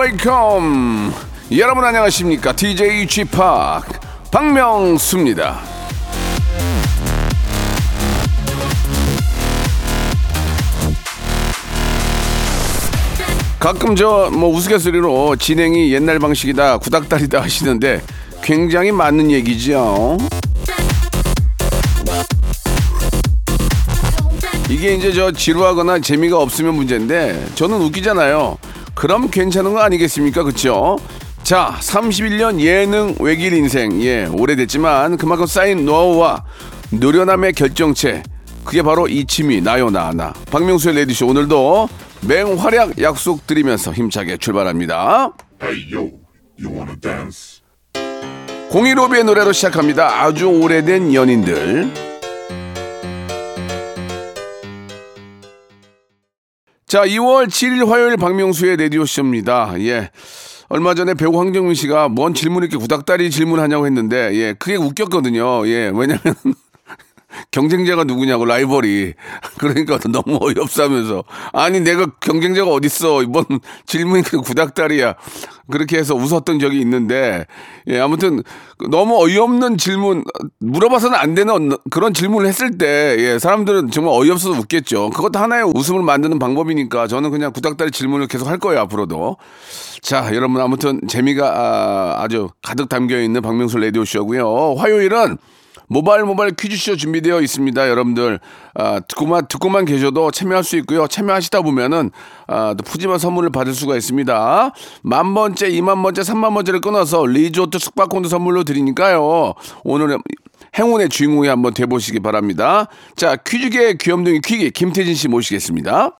Welcome 여러분 안녕하십니까? DJ p 박명수입니다. 가끔 저 뭐 우스갯소리로 진행이 옛날 방식이다 구닥다리다 하시는데 굉장히 맞는 얘기죠. 이게 이제 저 지루하거나 재미가 없으면 문제인데 저는 웃기잖아요. 그럼 괜찮은 거 아니겠습니까? 그쵸? 자, 31년 예능 외길 인생. 예, 오래됐지만 그만큼 쌓인 노하우와 노련함의 결정체. 그게 바로 이치미, 나요, 나 나. 박명수의 레디쇼 오늘도 맹활약 약속 드리면서 힘차게 출발합니다. 공일오비의 노래로 시작합니다. 아주 오래된 연인들. 자, 2월 7일 화요일 박명수의 라디오쇼입니다. 예. 얼마 전에 배우 황정민 씨가 뭔 질문 이렇게 구닥다리 질문하냐고 했는데, 예, 그게 웃겼거든요. 예, 왜냐면, 경쟁자가 누구냐고, 라이벌이. 그러니까 너무 어이없어 하면서. 아니, 내가 경쟁자가 어딨어. 이번 질문이 그 구닥다리야. 그렇게 해서 웃었던 적이 있는데, 예, 아무튼 너무 어이없는 질문, 물어봐서는 안 되는 그런 질문을 했을 때, 예, 사람들은 정말 어이없어서 웃겠죠. 그것도 하나의 웃음을 만드는 방법이니까 저는 그냥 구닥다리 질문을 계속 할 거예요, 앞으로도. 자, 여러분 아무튼 재미가 아, 아주 가득 담겨 있는 박명수 라디오 쇼고요. 화요일은 모바일 모바일 퀴즈쇼 준비되어 있습니다. 여러분들 아, 듣고만 듣고만 계셔도 참여할 수 있고요. 참여하시다 보면은 아, 또 푸짐한 선물을 받을 수가 있습니다. 만 번째, 이만 번째, 삼만 번째를 끊어서 리조트 숙박권도 선물로 드리니까요. 오늘은 행운의 주인공이 한번 돼보시기 바랍니다. 자, 퀴즈계 귀염둥이 퀴기 김태진 씨 모시겠습니다.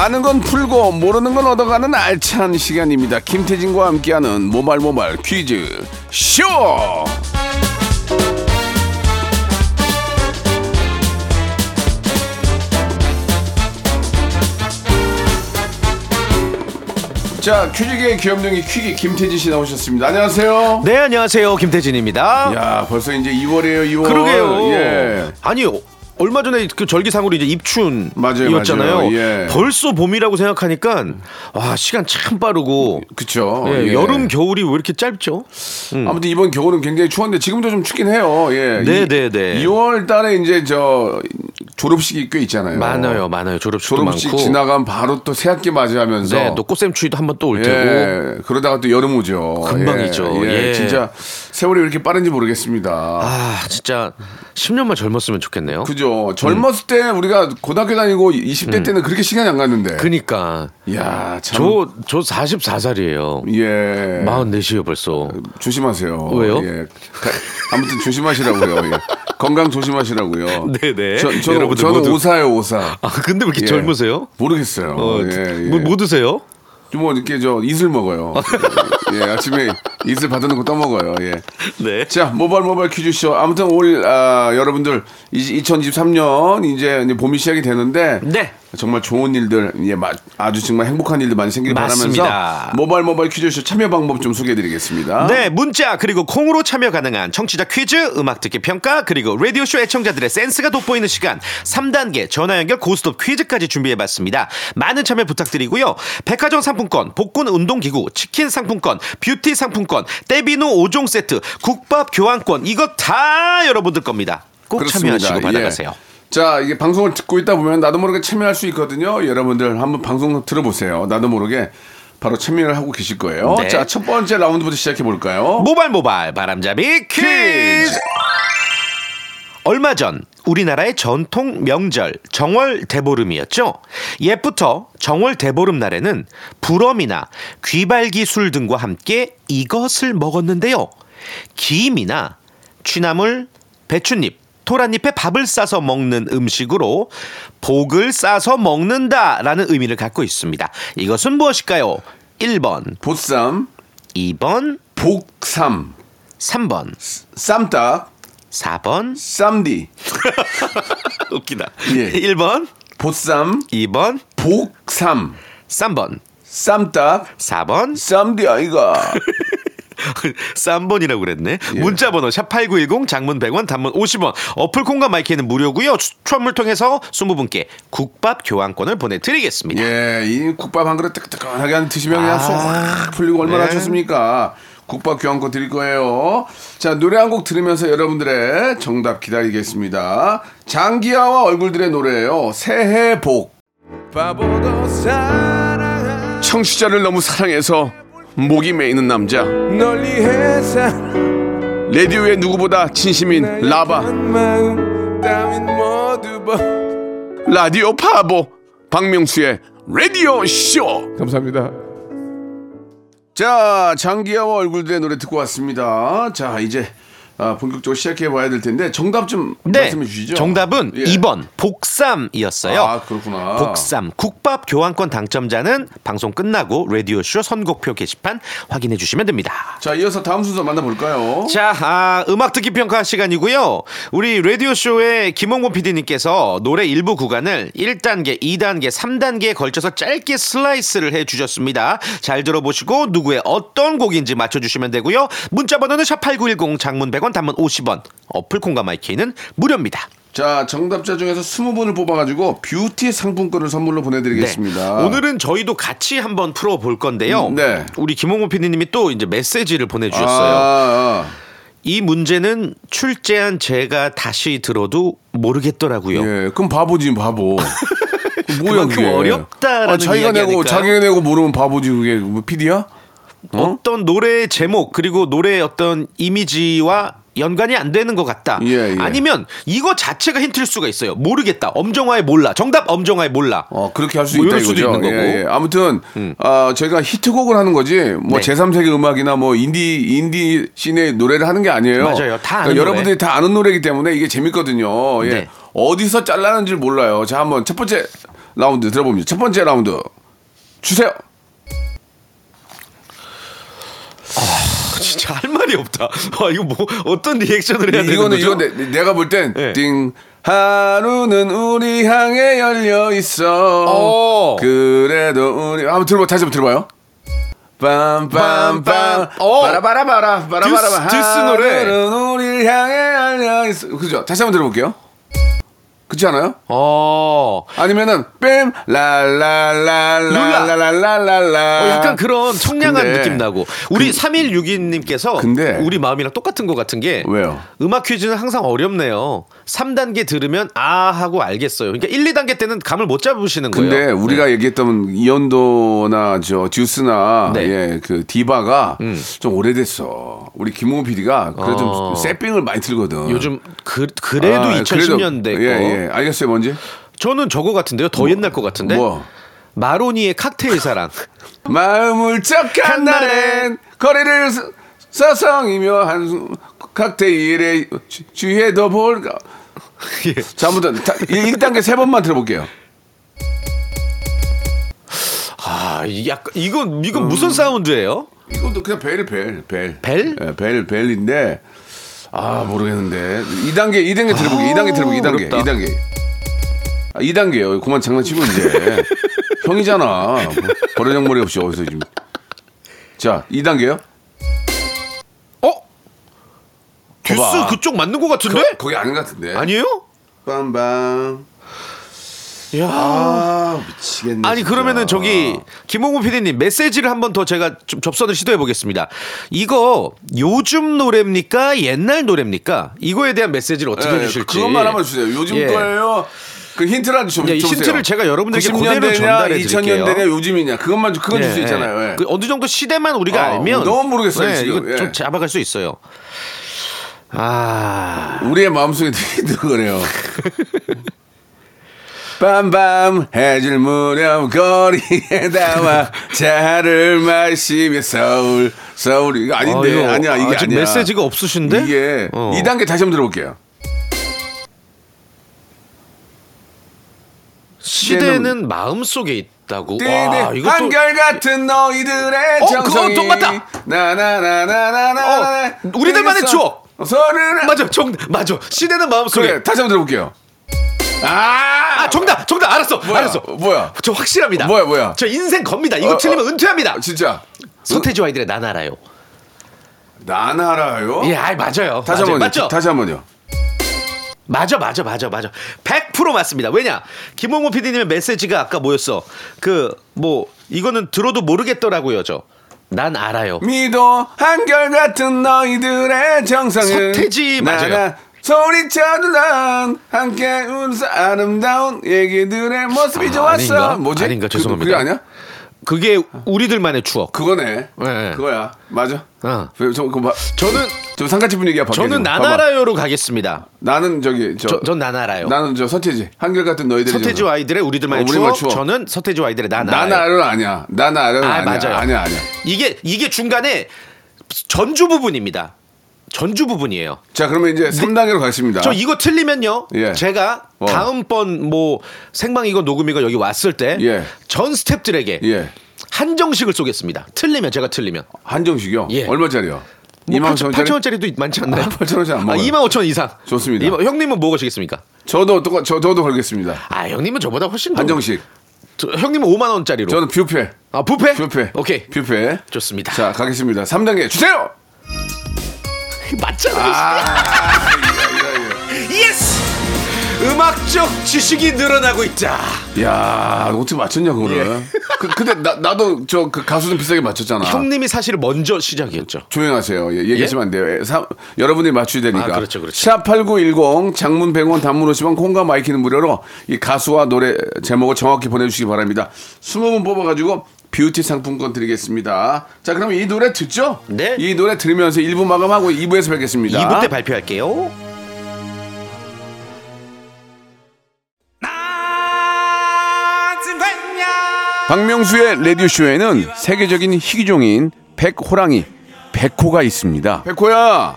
아는 건 풀고 모르는 건 얻어가는 알찬 시간입니다. 김태진과 함께하는 모발 모발 퀴즈 쇼. 자 퀴즈계의 귀염둥이 퀴기 김태진 씨 나오셨습니다. 안녕하세요. 네 안녕하세요 김태진입니다. 야 벌써 이제 2월이에요 2월. 그러게요. 예. 아니 얼마 전에 그 절기상으로 이제 입춘이었잖아요. 맞아요. 예. 벌써 봄이라고 생각하니까 와 시간 참 빠르고 그쵸. 예, 예. 여름 겨울이 왜 이렇게 짧죠? 아무튼 이번 겨울은 굉장히 추웠는데 지금도 좀 춥긴 해요. 예. 네, 이- 네, 네. 2월 달에 이제 저 졸업식이 꽤 있잖아요. 많아요, 많아요. 졸업식도 졸업식 많고. 지나가면 바로 또 새학기 맞이하면서 네, 또 꽃샘추위도 한번 또 올 테고. 예, 그러다가 또 여름 오죠. 금방이죠. 예, 예. 진짜 세월이 왜 이렇게 빠른지 모르겠습니다. 아 진짜 10년만 젊었으면 좋겠네요. 그죠. 젊었을 때 우리가 고등학교 다니고 20대 때는 그렇게 시간이 안 갔는데. 음. 그니까 이야, 참. 저 저 44살이에요. 예. 44이요 벌써. 조심하세요. 왜요? 예. 가- 아무튼 조심하시라고요. 예. 건강 조심하시라고요. 네네. 저, 저는, 여러분들 저는 모두- 오사요, 오사. 아 근데 왜 이렇게 예. 젊으세요? 모르겠어요. 어, 예, 예. 뭐, 뭐 드세요? 좀뭐 이렇게 저 이슬 먹어요. 예, 아침에 이슬 받아놓고 떠먹어요. 예. 네. 자, 모바일 모바일 퀴즈쇼. 아무튼 올, 아, 여러분들, 이제 2023년 이제 봄이 시작이 되는데. 네. 정말 좋은 일들, 예, 마- 아주 정말 행복한 일들 많이 생기길 맞습니다. 바라면서 모바일 모바일 퀴즈쇼 참여 방법 좀 소개해 드리겠습니다. 네, 문자 그리고 콩으로 참여 가능한 청취자 퀴즈, 음악 듣기 평가 그리고 라디오 쇼 애청자들의 센스가 돋보이는 시간 3단계 전화 연결 고스톱 퀴즈까지 준비해 봤습니다. 많은 참여 부탁드리고요. 백화점 상품권, 복근 운동기구, 치킨 상품권, 뷰티 상품권, 떼비누 5종 세트, 국밥 교환권 이거 다 여러분들 겁니다. 꼭 그렇습니다. 참여하시고 받아가세요. 예. 자, 이게 방송을 듣고 있다 보면 나도 모르게 참여할 수 있거든요. 여러분들 한번 방송 들어보세요. 나도 모르게 바로 참여를 하고 계실 거예요. 네. 자, 첫 번째 라운드부터 시작해 볼까요? 모발 모발 바람잡이 퀴즈. 얼마 전 우리나라의 전통 명절 정월 대보름이었죠. 옛부터 정월 대보름 날에는 불엄이나 귀발기술 등과 함께 이것을 먹었는데요. 김이나 취나물, 배춧잎, 토란잎에 밥을 싸서 먹는 음식으로 복을 싸서 먹는다라는 의미를 갖고 있습니다. 이것은 무엇일까요? 1번, 보쌈, 2번, 복삼, 3번, 쌈딱, 4번. 쌈디, 웃기다. 예. 1번, 보쌈, 2번, 복삼, 3번, 쌈딱, 4번, 쌈디 아이가. 3번이라고 그랬네. 예. 문자 번호 샵8910 장문 100원 단문 50원. 어플 콩과 마이크는 무료고요. 추첨을 통해서 20분께 국밥 교환권을 보내 드리겠습니다. 예, 이 국밥 한 그릇 뜨끈뜨끈하게 한 드시면 그냥 아, 속확 풀리고 얼마나 네. 좋습니까? 국밥 교환권 드릴 거예요. 자, 노래 한 곡 들으면서 여러분들의 정답 기다리겠습니다. 장기하와 얼굴들의 노래예요. 새해 복. 청취자를 너무 사랑해서 목이 메이는 남자. 라디오의 누구보다 진심인 라바. 라디오 파보 박명수의 라디오 쇼 감사합니다. 자 장기하와 얼굴들의 노래 듣고 왔습니다. 자 이제 아, 본격적으로 시작해 봐야 될 텐데 정답 좀 네. 말씀해 주시죠. 정답은 예. 2번 복삼이었어요. 아 그렇구나. 복삼 국밥 교환권 당첨자는 방송 끝나고 라디오 쇼 선곡표 게시판 확인해 주시면 됩니다. 자 이어서 다음 순서 만나 볼까요? 자, 아, 음악 듣기 평가 시간이고요. 우리 라디오 쇼의 김홍곤 PD님께서 노래 일부 구간을 1단계, 2단계, 3단계에 걸쳐서 짧게 슬라이스를 해 주셨습니다. 잘 들어보시고 누구의 어떤 곡인지 맞춰 주시면 되고요. 문자 번호는 샵8910 장문 100원, 단문 50원. 어플 콩과 마이케이는 무료입니다. 자 정답자 중에서 20분을 뽑아가지고 뷰티 상품권을 선물로 보내드리겠습니다. 네. 오늘은 저희도 같이 한번 풀어볼 건데요. 음, 네. 우리 김홍곤 PD님이 또 이제 메시지를 아, 보내주셨어요. 아, 이 문제는 출제한 제가 다시 들어도 모르겠더라고요. 예, 그럼 바보지 바보. 뭐야 그만큼 그게? 어렵다라는 아, 자기가 내고? 자기가 내고 모르면 바보지 그게 뭐 PD야? 어 떤 노래의 제목 그리고 노래의 어떤 이미지와 연관이 안 되는 것 같다. 예, 예. 아니면 이거 자체가 힌트일 수가 있어요. 모르겠다. 엄정화의 몰라. 정답 엄정화의 몰라. 어 그렇게 할수 뭐 있다 수도. 있는 거고. 음. 예, 예. 아무튼 아 저희가 히트곡을 하는 거지 뭐 네. 제3세계 음악이나 뭐 인디 인디 scene의 노래를 하는 게 아니에요. 그러니까 맞아요. 다 아는 여러분들이 다 아는 노래이기 때문에 이게 재밌거든요. 예. 네. 어디서 잘랐는지 몰라요. 자 한번 첫 번째 라운드 들어봅니다. 첫 번째 라운드 주세요. 진짜 할 말이 없다. 와 이거 뭐 어떤 리액션을 해야 되는 이거는 거죠? 이건 내, 내가 볼땐 네. 띵 하루는 우리 향해 열려 있어. 어. 그래도 우리 한번 들어봐 다시 한번 들어봐요. 빰빰빰 어. 바라바라바라 바라바라바 듀스- 듀스 노래. 우리 향해 열려 있어. 그죠? 다시 한번 들어볼게요. 그렇지 않아요? 어. 아니면은 뺨 랄랄랄랄랄랄랄랄라. 어, 약간 그런 청량한 근데 느낌 나고 우리 3162님께서 근데- 우리 마음이랑 똑같은 것 같은 게 왜요? 음악 퀴즈는 항상 어렵네요. 3단계 들으면 아 하고 알겠어요. 그러니까 1, 2단계 때는 감을 못 잡으시는 거예요. 근데 우리가 얘기했던 이연도나 저 듀스나 네. 음. 예, 그 디바가 좀 오래됐어. 우리 김홍호 PD가 그래도 어. 좀 세핑을 많이 틀거든. 요즘 그, 그래도 아, 2010년대 그래도- 거. 예, 예. 알겠어요, 뭔지? 저는 저거 같은데요. 더 옛날 거 같은데. 뭐? 마로니의 칵테일 사랑. 마음을 쩍한 날엔 거리를 서- 서성이며 한숨 칵테일에 취- 취해도 볼까. 예. 자, 아무튼 1단계 세 번만 들어볼게요. 아, 이 약간 이건 이건 무슨 사운드예요? 이것도 그냥 벨, 벨, 벨. 벨? 예, 벨, 벨인데, 아, 모르겠는데. 2단계, 2단계 들어보게, 2단계 들어보게, 2단계, 어렵다. 2단계. 아, 2단계요. 그만 장난치고 이제. 형이잖아. 뭐, 버려장머리 없이 어디서 지금. 자, 2단계요? 어? 듀스 봐봐. 그쪽 맞는 것 같은데? 거 기 아닌 것 같은데. 아니에요? 빰빰. 야. 아, 미치겠네. 아니 진짜. 그러면은 저기 김홍훈 PD님 메시지를 한번 더 제가 좀 접선을 시도해 보겠습니다. 이거 요즘 노래입니까? 옛날 노래입니까? 이거에 대한 메시지를 어떻게 예, 해주실지. 그것만 한번 주세요. 요즘 예. 거예요. 그 힌트를 좀 예, 이 줘보세요. 힌트를 제가 여러분들께 그대로 90년대냐, 전달해 드릴게요. 2000년대냐, 요즘이냐. 그것만 좀- 그건 줄수 예, 있잖아요. 예. 그 어느 정도 시대만 우리가 아, 알면 너무 모르겠어요, 지금. 이거 예. 좀 잡아갈 수 있어요. 아. 우리의 마음속에 들리는 거네요. 밤밤 해질 무렵 거리에 나와 차를 마시며 서울 서울 이거 아닌데 아, 이거 아니야 이게 아직 아니야 메시지가 없으신데? 이게 어. 2단계 다시 한번 들어볼게요. 시대는 마음 속에 있다고. 와, 이것도 한결 같은 너희들의 어, 정성이 그거. 나나나나나나 어, 우리들만의 추억. 소리를 맞아, 정 맞아. 시대는 마음 속에. 그래 다시 한번 들어볼게요. 아, 아, 정답, 정답. 알았어, 뭐야, 알았어. 뭐야? 저 확실합니다. 뭐야, 뭐야? 저 인생 겁니다. 이거 어, 틀리면 어. 은퇴합니다. 아, 진짜 서태지 아이들의 난 알아요. 난 알아요. 예, 아, 맞아요. 다시 맞아요. 한번요. 맞죠? 다시 한 번요. 맞아, 맞아, 맞아, 맞아. 100% 맞습니다. 왜냐? 김홍모 PD님의 메시지가 아까 뭐였어? 그, 뭐, 이거는 들어도 모르겠더라고요, 저. 난 알아요. 믿어 한결같은 너희들의 정성은 서태지 맞아요. 난 함께 웃어 아름다운 얘기들의 모습이 아, 좋았어 아닌가? 뭐지? 아닌가? 그- 죄송합니다. 그 게 아니야? 그게 우리들만의 추억. 그거네 네. 그거야 맞아 어. 저, 저, 그, 봐. 저는, 저 상가집 분위기야 밖에 저는. 알아요로 가겠습니다. 나는 저기 저, 저, 전난 알아요. 나는 저 서태지 한결같은 너희들의 서태지 와 아이들의 우리들만의 어, 추억, 추억. 저는 서태지 와 아이들의 알아요. 알아는 아니야 난 알아는 아, 아니야 맞아요. 아니야 아니야 이게 이게 중간에 전주 부분입니다. 전주 부분이에요. 자 그러면 이제 3단계로 가겠습니다 저 이거 틀리면요. 예. 제가 어. 다음번 뭐 생방이건 녹음이건 여기 왔을 때 전 예. 스탭들에게 예 한정식을 쏘겠습니다. 틀리면 제가 틀리면 한정식이요 예. 얼마짜리요? 뭐 2만 8천 5천원짜리? 원짜리도 많지 않나요? 아, 8천 원짜리 안 아, 먹어요. 2만 5천 원 이상. 좋습니다. 이만- 형님은 뭐 거시겠습니까? 저도 똑같 저, 저도 걸겠습니다 아 형님은 저보다 훨씬 더. 한정식 저, 형님은 5만 원짜리로. 저는 뷔페 아 뷔페? 뷔페 오케이. 뷔페 좋습니다. 자 가겠습니다 3단계 주세요 맞잖아. 아, Yes. 음악적 지식이 늘어나고 있다. 야 어떻게 맞췄냐 그거를 그, 근데 나, 나도 저 그 가수 좀 비슷하게 맞췄잖아 형님이 사실 먼저 시작이었죠. 조용하세요. 예, 얘기하시면 안 돼요. 예, 사- 여러분들이 맞추셔야 되니까. 아, 그렇죠, 그렇죠. 샵8910 장문 100원 단문 50원 콩과 마이케이는 무료로 이 가수와 노래 제목을 정확히 보내주시기 바랍니다. 20분 뽑아가지고 뷰티 상품권 드리겠습니다. 자, 그럼 이 노래 듣죠? 네. 이 노래 들으면서 1부 마감하고 2부에서 뵙겠습니다. 2부 때 발표할게요. 박명수의 라디오쇼에는 세계적인 희귀종인 백호랑이, 백호가 있습니다. 백호야!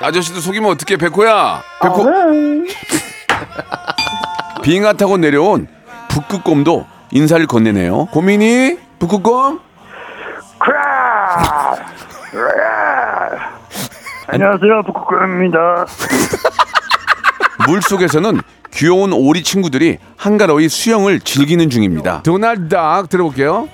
아저씨도 속이면 어떡해, 백호야! 백호! 빙하 타고 내려온 북극곰도 인사를 건네네요. 고민이? 북극곰? 안녕하세요, 북극곰입니다. 물 속에서는 귀여운 오리 친구들이 한가로이 수영을 즐기는 중입니다. 도날드 닥 들어볼게요.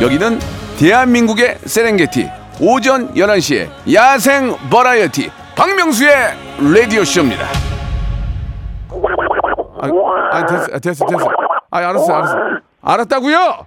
여기는 대한민국의 세렝게티 오전 11시에 야생 버라이어티 박명수의 라디오 쇼입니다. 아, 아 됐어, 아, 됐어, 됐어. 아, 알았어, 알았어. 알았다고요?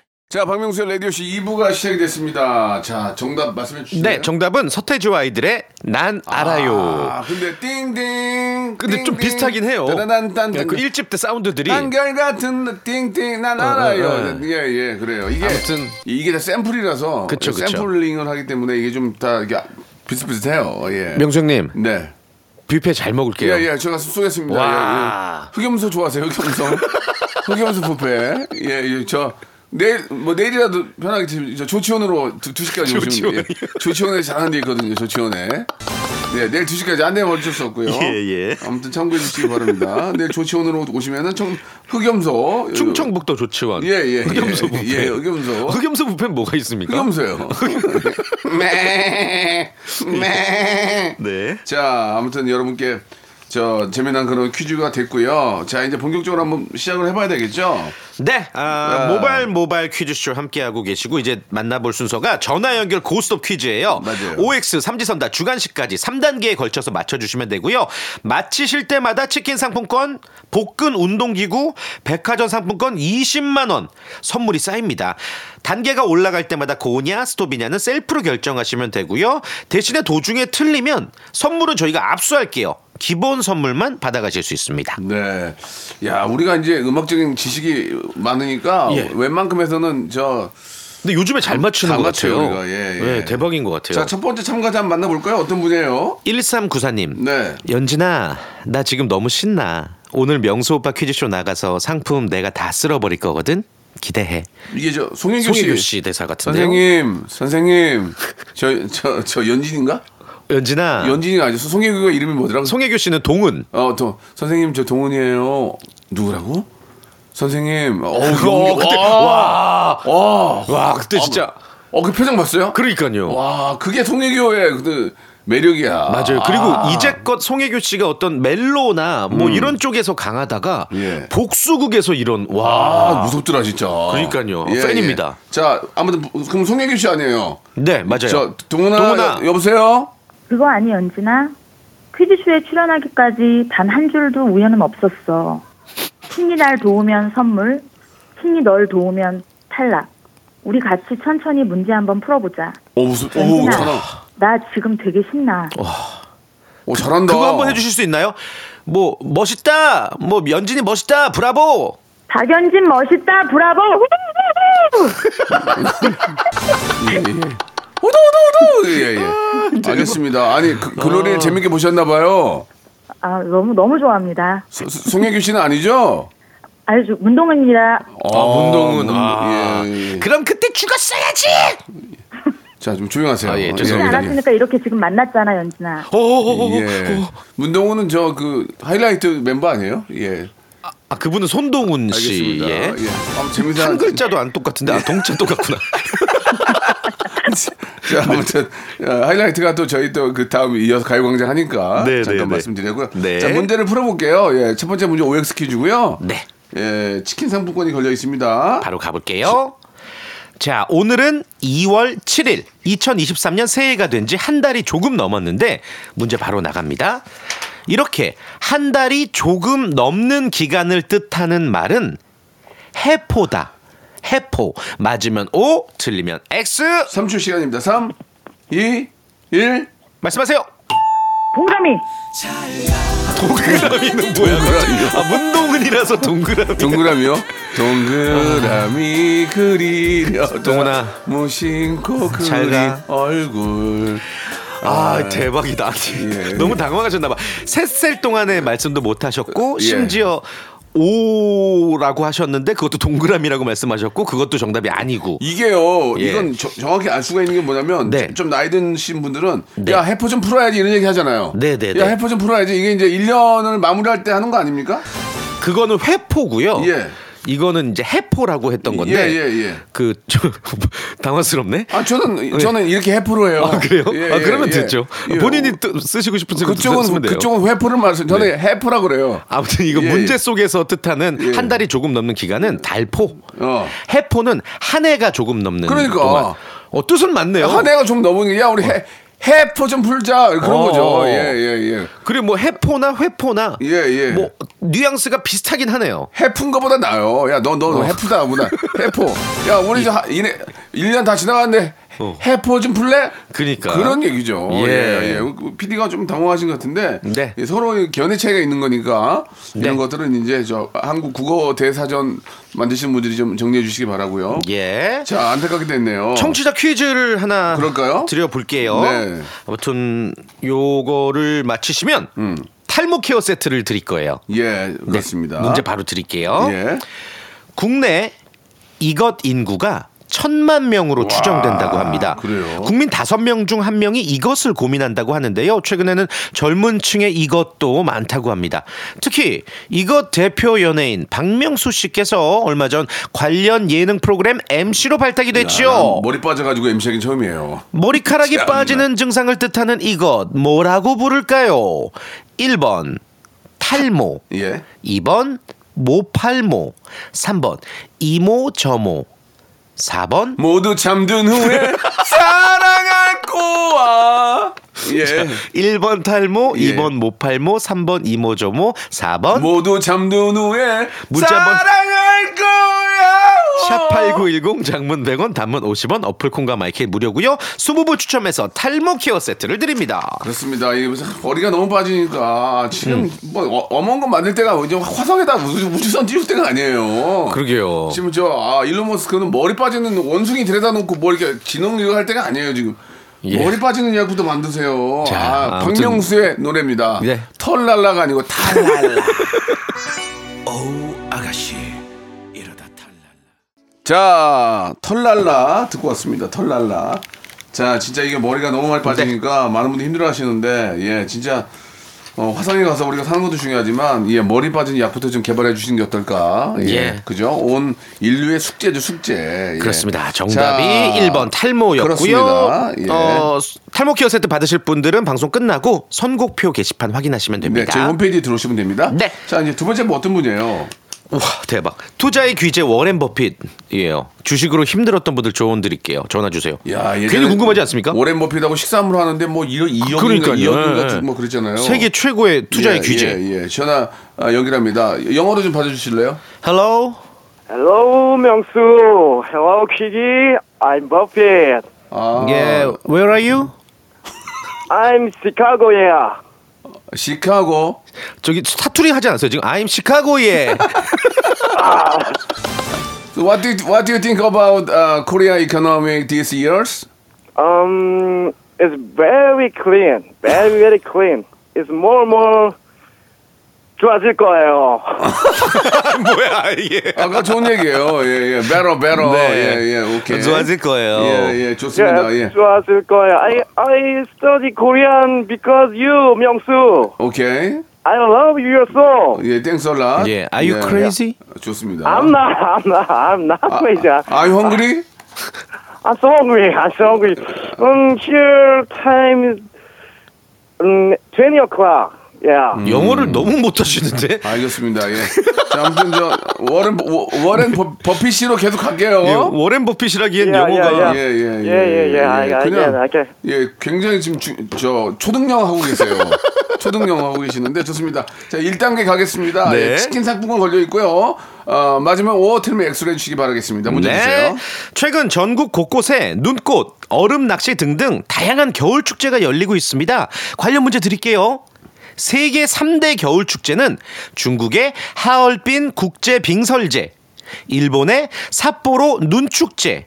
자, 박명수의 라디오쇼 2부가 시작이 됐습니다. 자, 정답 말씀해 주시죠. 네, 정답은 서태지와 아이들의 난 알아요. 아, 근데 띵띵. 근데 좀 비슷하긴 해요. 따다단단. 그 1집 때 사운드들이 한결 같은 띵띵 난 알아요. 어, 어. 예, 예, 그래요. 이게 아무튼. 이게 다 샘플이라서 그쵸, 그쵸. 샘플링을 하기 때문에 이게 좀 다 이게 비슷비슷해요. 예. 명수님 네. 뷔페 잘 먹을게요. 예, 예, 제가 쏘겠습니다. 와. 예, 예. 흑염소 좋아하세요? 흑염소. 흑염소 뷔페. 예, 예, 저 내일 뭐 내일이라도 편하게 저 조치원으로 두, 2시까지 오시면 예. 조치원에 잘하는 데 있거든요. 조치원에. 네, 내일 2시까지 안 되면 어쩔 수 없고요. 예, 예. 아무튼 참고해 주시기 바랍니다. 내일 조치원으로 오시면은 청 흑염소 충청북도 조치원. 예, 예. 흑염소 예, 뷔페. 예, 흑염소. 흑염소 뷔페는 뭐가 있습니까? 흑염소요. 매. 매. 네. 자, 아무튼 여러분께 저 재미난 그런 퀴즈가 됐고요. 자 이제 본격적으로 한번 시작을 해봐야 되겠죠. 네, 아, 네. 모바일 모바일 퀴즈쇼 함께하고 계시고 이제 만나볼 순서가 전화 연결 고스톱 퀴즈예요. 맞아요. OX 삼지선다 주간식까지 3단계에 걸쳐서 맞춰주시면 되고요. 맞히실 때마다 치킨 상품권, 복근 운동기구, 백화점 상품권 20만 원 선물이 쌓입니다. 단계가 올라갈 때마다 고냐 스톱이냐는 셀프로 결정하시면 되고요. 대신에 도중에 틀리면 선물은 저희가 압수할게요. 기본 선물만 받아가실 수 있습니다. 네. 야 우리가 이제 음악적인 지식이 많으니까 예. 웬만큼에서는 저. 근데 요즘에 잘 맞추는 잘것 같아요. 우리가. 예, 예. 네, 대박인 것 같아요. 자 첫 번째 참가자 한번 만나볼까요? 어떤 분이에요? 1394님. 네. 연진아, 나 지금 너무 신나. 오늘 명수 오빠 퀴즈쇼 나가서 상품 내가 다 쓸어버릴 거거든? 기대해. 이게 저 송혜교 씨. 씨 대사 같은데요. 선생님, 선생님, 저 저 저 연진인가? 연진아. 연진이가 아니죠. 송혜교가 이름이 뭐더라고? 송혜교 씨는 동은. 어, 또 선생님 저 동훈이에요. 누구라고? 선생님. 어, 어, 그때 와. 와, 와, 그때 진짜. 어, 그 표정 봤어요? 그러니까요. 와, 그게 송혜교의 그 매력이야. 맞아요. 그리고 아. 이제껏 송혜교 씨가 어떤 멜로나 뭐 이런 쪽에서 강하다가 예. 복수극에서 이런 아, 와. 무섭더라 진짜. 그러니까요. 팬입니다. 자, 아무튼 그럼 송혜교 씨 아니에요? 네, 맞아요. 저 동훈아, 동훈아. 여- 여보세요? 그거 아니 연진아? 퀴즈쇼에 출연하기까지 단 한 줄도 우연은 없었어. 신이 날 도우면 선물, 신이 널 도우면 탈락. 우리 같이 천천히 문제 한번 풀어보자. 어 무슨? 오, 연진아, 잘하. 나 지금 되게 신나. 오, 잘한다. 그거 한번 해주실 수 있나요? 뭐 멋있다. 뭐 연진이 멋있다. 브라보. 박연진 멋있다, 브라보. 예, 예. 오도 오도 오도. 예, 예. 알겠습니다. 아니 그, 그 노래를 재밌게 보셨나 봐요. 아 너무 너무 좋아합니다. 소- 소- 송혜교 씨는 아니죠? 아주 문동은이라 아, 문동은. 문- 아. 예, 예. 그럼 그때 죽었어야지. 자, 좀 조용하세요. 아, 예, 예, 죄송합니다. 않았으니까 이렇게 지금 만났잖아, 연진아. 예. 문동훈은 저 그 하이라이트 멤버 아니에요? 예. 아 그분은 손동훈 씨. 알겠습니다. 예. 예. 아, 재미난 한 글자도 안 똑같은데 아 동자 똑같구나. 자, 아무튼 어, 하이라이트가 또 저희 또 그 다음 이어서 가요광장 하니까 네, 잠깐 네, 네. 말씀드리고요. 네. 자, 문제를 풀어볼게요. 예, 첫 번째 문제 OX 퀴즈고요. 네. 예, 치킨 상품권이 걸려 있습니다. 바로 가볼게요. 자, 오늘은 2월 7일, 2023년 새해가 된 지 한 달이 조금 넘었는데, 문제 바로 나갑니다. 이렇게 한 달이 조금 넘는 기간을 뜻하는 말은 해포다. 해포. 맞으면 O, 틀리면 X. 3초 시간입니다. 3, 2, 1. 말씀하세요. 동감이 동그라미는 뭐야? 동그라미요? 아, 문동은이라서 동그라미. 동그라미요? 동그라미 그리려 동훈아. 무심코 가. 얼굴 아, 대박이다. 아니, 예. 너무 당황하셨나봐. 셋셀 동안에 말씀도 못 하셨고, 예. 심지어 오라고 하셨는데, 그것도 동그라미라고 말씀하셨고, 그것도 정답이 아니고. 이게요 예. 이건 저- 정확히 알 수가 있는 게 뭐냐면 네. 좀 나이 드신 분들은 네. 야 해포 좀 풀어야지 이런 얘기 하잖아요 네, 네, 야 네. 해포 좀 풀어야지 이게 이제 1년을 마무리할 때 하는 거 아닙니까? 그거는 회포고요. 예. 이거는 이제 해포라고 했던 건데. 예, 예, 예. 그, 저, 당황스럽네? 아 저는 저는 이렇게 해포로 해요 아, 그래요? 예, 아, 예, 그러면 예. 됐죠. 예. 본인이 또 쓰시고 싶은 쓰 그쪽은. 네. 그쪽은 회포를 말씀 저는 해포라 그래요 아무튼 이거 예, 문제 예. 속에서 뜻하는 예. 한 달이 조금 넘는 기간은 달포. 어. 해포는 한 해가 조금 넘는 그러니까. 동안. 어, 뜻은 맞네요. 한 해가 좀 넘은 게야 우리 해 해포 좀 풀자 그런 어. 거죠 예예 예 그리고 뭐 해포나 회포나 예, 예. 뭐 뉘앙스가 비슷하긴 하네요. 해푼 거보다 나아요. 야, 너, 너, 해프다, 보다. 해포. 야, 우리 저, 하- 이내, 1년 다 지나갔 는데, 해포 좀 풀래? 어. 그러니까. 그런 얘기죠. 예. 예, 예. PD가 좀 당황하신 것 같은데, 네. 예, 서로 견해 차이가 있는 거니까, 이런 네. 것들은 이제 저, 한국 국어 대사전 만드시는 분들이 좀 정리해 주시기 바라고요 예. 자, 안타깝게 됐네요. 청취자 퀴즈를 하나 그럴까요? 드려볼게요. 네. 아무튼 요거를 맞히시면 탈모 케어 세트를 드릴 거예요. 예, 네, 그렇습니다. 문제 바로 드릴게요. 예. 국내 이것 인구가 천만 명으로 추정된다고 합니다. 그래요? 국민 다섯 명 중 한 명이 이것을 고민한다고 하는데요. 최근에는 젊은 층의 이것도 많다고 합니다. 특히 이것 대표 연예인 박명수 씨께서 얼마 전 관련 예능 프로그램 MC로 발탁이 됐죠. 난 머리 빠져가지고 MC하기 처음이에요. 머리카락이. 빠지는 증상을 뜻하는 이것 뭐라고 부를까요? 1번 탈모. 예. 2번 모팔모. 3번 이모 저모. 4번 모두 잠든 후에 사랑할 거야. 예. 1번 탈모, 예. 2번 모팔모, 3번 이모 저모, 4번 모두 잠든 후에 문자 번- 사랑할 거야. 샵8910 장문 100원 단문 50원 어플콘과 마이크 무료고요 20분 추첨해서 탈모 케어 세트를 드립니다 그렇습니다. 이게 무슨 머리가 너무 빠지니까 지금 음. 뭐 어, 어머니 거 만들 때가 이제 화성에다 우주, 우주선 띄울 때가 아니에요. 그러게요 지금 저 아, 일론 머스크는 머리 빠지는 원숭이 들여다 놓고 뭐 이렇게 기능 이거 할 때가 아니에요 지금. 예. 머리 빠지는 야구도 만드세요. 자, 아, 아무튼- 박명수의 노래입니다. 네. 털랄라가 아니고 탈랄라. 자, 털랄라 듣고 왔습니다. 털랄라. 자, 진짜 이게 머리가 너무 많이 빠지니까 네. 많은 분들이 힘들어 하시는데, 예, 진짜 어, 화성에 가서 우리가 사는 것도 중요하지만, 예, 머리 빠진 약부터 좀 개발해 주시는 게 어떨까? 예, 예. 그죠? 온 인류의 숙제죠, 숙제. 예. 그렇습니다 정답이 자, 1번 탈모였고요. 예. 어, 탈모 케어 세트 받으실 분들은 방송 끝나고 선곡표 게시판 확인하시면 네, 됩니다 저희 홈페이지에 들어오시면 됩니다. 네. 자, 이제 두 번째 뭐 어떤 분이에요? 와 대박 투자의 귀재 워렌 버핏이에요 주식으로 힘들었던 분들 조언 드릴게요 전화 주세요 야, 괜히 궁금하지 않습니까? 오랜 버핏하고 식사함으로 하는데 뭐 2억, 2억인가 그러니까요. 2억인가 예, 예. 뭐 그랬잖아요. 세계 최고의 투자의 예, 귀재 예, 예. 전화 아, 연결합니다. 영어로 좀 받아주실래요? Hello Hello, 명수. Hello, 퀴기. I'm Buffett. 아, yeah where are you? I'm Chicago, yeah. 시카고. 저기 사투리 하지 않았어요 지금 I'm 시카고에 So what do you, what do you think about uh, Korea economy these years? Um, it's very clean. Very, very clean. It's more, more 좋아질 거예요. 뭐야 이게 아까 좋은 얘기예요. 예, 예. better, better. 네. 예, 예. 오케이. 좋아질 거예요. 예, 예. 좋습니다. 예. 좋아질 거예요. I, I study Korean because you, 명수. 오케이. I love your song. 예, 땡스 얼라. 예, are you crazy? 좋습니다. I'm not, I'm not, I'm not crazy. Are you hungry? I'm so hungry. I'm so hungry. Um, here time is um, 20 o'clock. Yeah. 영어를 너무 못하시는데 알겠습니다. 예. 자, 아무튼 저 워렌 워- 워렌 버, 버핏씨로 계속 갈게요. 예, 워렌 버핏이라기엔 야, 영어가 야, 야. 예, 예, 예. 예, 예, 예. I, I get, I get. 예, 굉장히 지금 주, 저 초등영어 하고 계세요. 초등영어 하고 계시는데 좋습니다. 자, 1단계 가겠습니다. 네. 예, 치킨 상품권 걸려 있고요. 어, 마지막 오 틀면 X로 해주시기 바라겠습니다. 문제 주세요. 네. 최근 전국 곳곳에 눈꽃, 얼음 낚시 등등 다양한 겨울 축제가 열리고 있습니다. 관련 문제 드릴게요. 세계 3대 겨울 축제는 중국의 하얼빈 국제 빙설제, 일본의 삿포로 눈축제,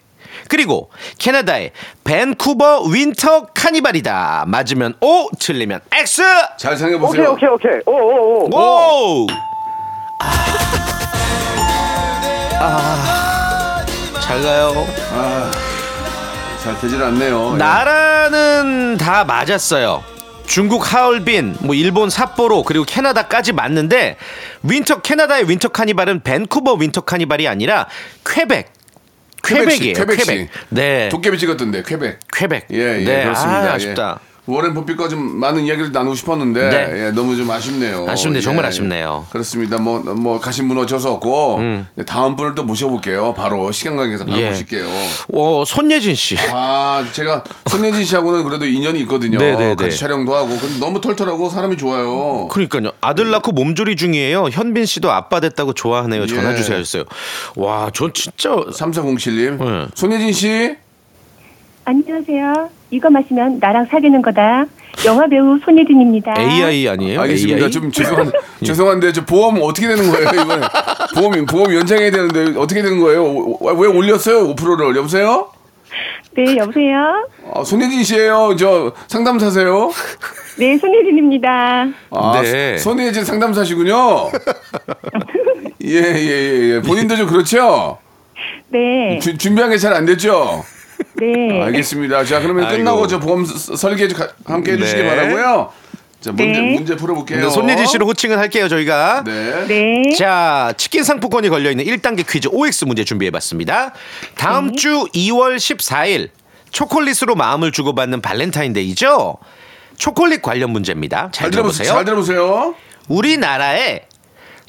그리고 캐나다의 밴쿠버 Winter Carnival이다. 맞으면 O, 틀리면 X. 잘 오케이, 생각해 보세요. 오케이, 오케이. 오, 오, 오. 오! 아. 잘 가요. 잘 되질 않네요. 예. 나라는 다 맞았어요. 중국 하얼빈, 뭐 일본 삿포로 그리고 캐나다까지 맞는데 winter 캐나다의 Winter Carnival은 밴쿠버 Winter Carnival이 아니라 퀘벡. 퀘벡이에요. 퀘벡시. 퀘벡. 네. 도깨비 찍었던데, 퀘벡. 퀘벡. 예, 예, 네. 그렇습니다. 아, 아쉽다. 예. 워렌 버핏과 좀 많은 이야기를 나누고 싶었는데 네. 예, 너무 좀 아쉽네요. 아쉽네, 정말 아쉽네요. 음. 그렇습니다. 뭐 뭐 가신 무너져서 없고 네, 다음 분을 또 모셔볼게요. 바로 시간 관계에서 바로 예. 모실게요. 어, 손예진 씨. 아 제가 손예진 씨하고는 그래도 인연이 있거든요. 네, 네, 같이 네. 촬영도 하고 근데 너무 털털하고 사람이 좋아요. 그러니까요. 아들 낳고 몸조리 중이에요. 현빈 씨도 아빠 됐다고 좋아하네요. 전화 예. 주세요 하셨어요. 와, 전 진짜 3407님 네. 손예진 씨 안녕하세요. 이거 마시면 나랑 사귀는 거다. 영화 배우 손예진입니다. AI 아니에요? 알겠습니다. AI? 좀 죄송한 죄송한데 저 보험 어떻게 되는 거예요 이번에 보험 보험 연장해야 되는데 어떻게 되는 거예요? 오- 왜 올렸어요 5%를 여보세요? 네, 여보세요? 아, 손예진 씨예요. 저 상담사세요? 네, 손예진입니다. 아, 네. 소- 손예진 상담사시군요. 예, 예, 예, 예. 본인도 좀 그렇죠? 네, 주- 준비한 게 잘 안 됐죠? 네. 알겠습니다. 자, 그러면 아이고. 끝나고 저 보험 서- 설계 함께 해주시기 네. 바라고요. 자, 문제, 네. 문제 풀어볼게요. 네, 손예진 씨로 호칭을 할게요, 저희가. 네. 네. 자, 치킨 상품권이 걸려있는 1단계 퀴즈 OX 문제 준비해봤습니다. 다음 주 2월 14일, 초콜릿으로 마음을 주고받는 발렌타인데이죠? 초콜릿 관련 문제입니다. 잘 잘. 들어보세요. 잘 들어보세요. 우리나라에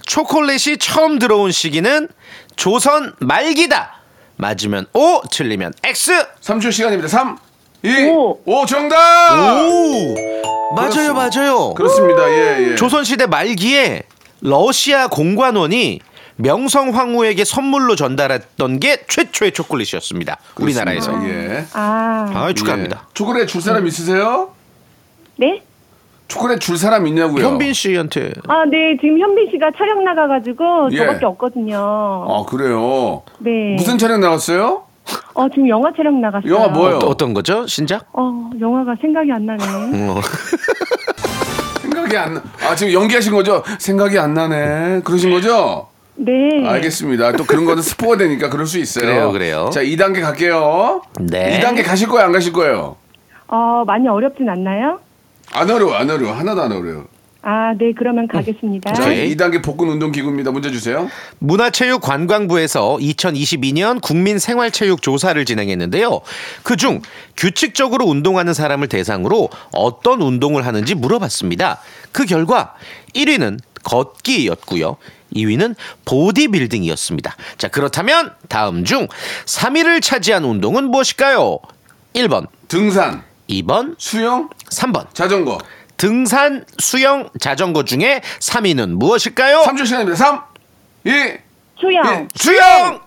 초콜릿이 처음 들어온 시기는 조선 말기다. 맞으면 O, 틀리면 X. 3초 시간입니다. 3, 2, 오. 5 정답! 오! 맞아요, 맞아요. 그렇습니다. 예, 예. 조선시대 말기에 러시아 공관원이 명성 황후에게 선물로 전달했던 게 최초의 초콜릿이었습니다. 우리나라에서. 그렇습니다. 예. 아, 아, 축하합니다. 예. 초콜릿 줄 사람 있으세요? 네? 초콜릿 줄 사람 있냐고요? 현빈 씨한테 아, 네. 지금 현빈 씨가 촬영 나가가지고 예. 저밖에 없거든요. 아, 그래요. 네. 무슨 촬영 나왔어요? 어, 지금 영화 촬영 나갔어요. 영화 뭐예요? 어, 떤 거죠? 신작? 어, 영화가 생각이 안 나네. 어. 생각이 안 나. 아, 지금 연기하신 거죠? 생각이 안 나네. 그러신 거죠? 네. 알겠습니다. 또 그런 거는 스포가 되니까 그럴 수 있어요. 그래요, 그래요. 자, 2단계 갈게요. 네. 2단계 가실 거예요, 안 가실 거예요? 어, 많이 어렵진 않나요? 안 어려워, 안 어려워. 하나도 안 어려워요. 아, 네. 그러면 가겠습니다. 자, 오케이. 2단계 복근 운동 기구입니다. 문제 주세요. 문화체육관광부에서 2022년 국민 생활체육 조사를 진행했는데요. 그중 규칙적으로 운동하는 사람을 대상으로 어떤 운동을 하는지 물어봤습니다. 그 결과 1위는 걷기였고요. 2위는 보디빌딩이었습니다. 자, 그렇다면 다음 중 3위를 차지한 운동은 무엇일까요? 1번, 등산, 2번, 수영, 3번. 자전거. 등산, 수영, 자전거 중에 3위는 무엇일까요? 3초 시간입니다. 3, 2, 수영. 예. 수영!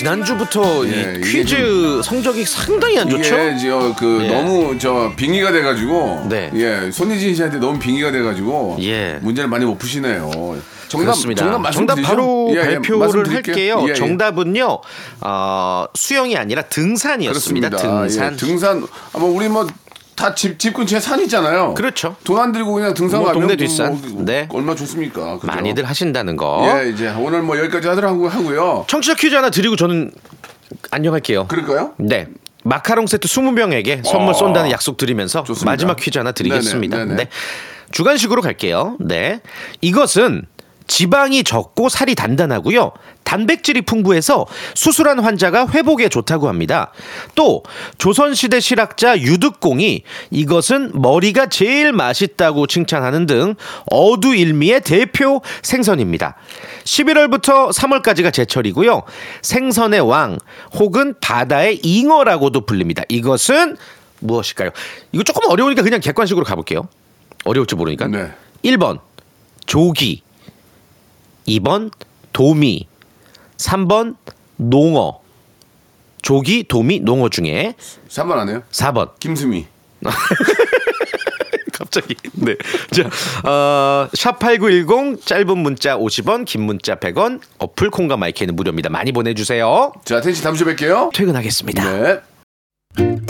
지난주부터 예, 이 이게 퀴즈 성적이 상당히 안 좋죠? 이게 저, 그 예. 너무 저 빙의가 돼가지고 네. 예 손예진 씨한테 너무 빙의가 돼가지고 예. 문제를 많이 못 푸시네요. 정답 그렇습니다. 정답, 정답? 바로 예, 예, 발표를 말씀드릴게요. 할게요. 예, 예. 정답은요, 어, 수영이 아니라 등산이었습니다. 그렇습니다. 등산. 예, 등산 아마 우리 뭐다집집 근처에 산 있잖아요. 그렇죠. 돈 안 들고 그냥 등산 뭐 가면 동네 뭐 뒷산. 뭐 네. 얼마 좋습니까? 그죠? 많이들 하신다는 거. 예 이제 오늘 뭐 여기까지 하더라고 하고요. 청취자 퀴즈 하나 드리고 저는 안녕할게요. 그럴까요? 네. 마카롱 세트 20명에게 선물 어. 쏜다는 약속 드리면서 좋습니다. 마지막 퀴즈 하나 드리겠습니다. 네네, 네네. 네. 주간식으로 갈게요. 네. 이것은 지방이 적고 살이 단단하고요. 단백질이 풍부해서 수술한 환자가 회복에 좋다고 합니다. 또 조선시대 실학자 유득공이 이것은 머리가 제일 맛있다고 칭찬하는 등 어두일미의 대표 생선입니다. 11월부터 3월까지가 제철이고요. 생선의 왕 혹은 바다의 잉어라고도 불립니다. 이것은 무엇일까요? 이거 조금 어려우니까 그냥 객관식으로 가볼게요. 어려울지 모르니까. 네. 1번 조기 2번 도미 3번 농어 조기 도미 농어 중에 3번 안 해요? 4번 김수미. 갑자기 네. 자, 어, 샵8910 짧은 문자 50원, 긴 문자 100원. 어플 콩과 마이크는 무료입니다. 많이 보내 주세요. 자 텐시 다음 주에 뵐게요. 퇴근하겠습니다. 네.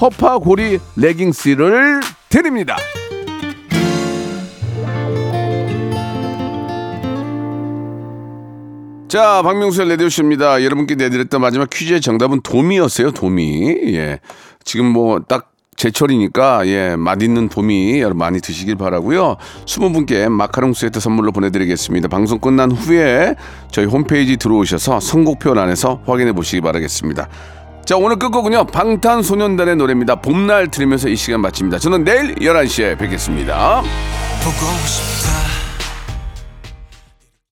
허파고리 레깅스를 드립니다. 자, 박명수의 레디오쇼입니다. 여러분께 내드렸던 마지막 퀴즈의 정답은 도미였어요, 도미. 예. 지금 뭐 딱 제철이니까, 예, 맛있는 도미 여러분 많이 드시길 바라고요 20분께 마카롱 세트 선물로 보내드리겠습니다. 방송 끝난 후에 저희 홈페이지 들어오셔서 선곡표 안에서 확인해 보시기 바라겠습니다. 자, 오늘 끝곡은요, 방탄소년단의 노래입니다. 봄날 들으면서 이 시간 마칩니다. 저는 내일 11시에 뵙겠습니다.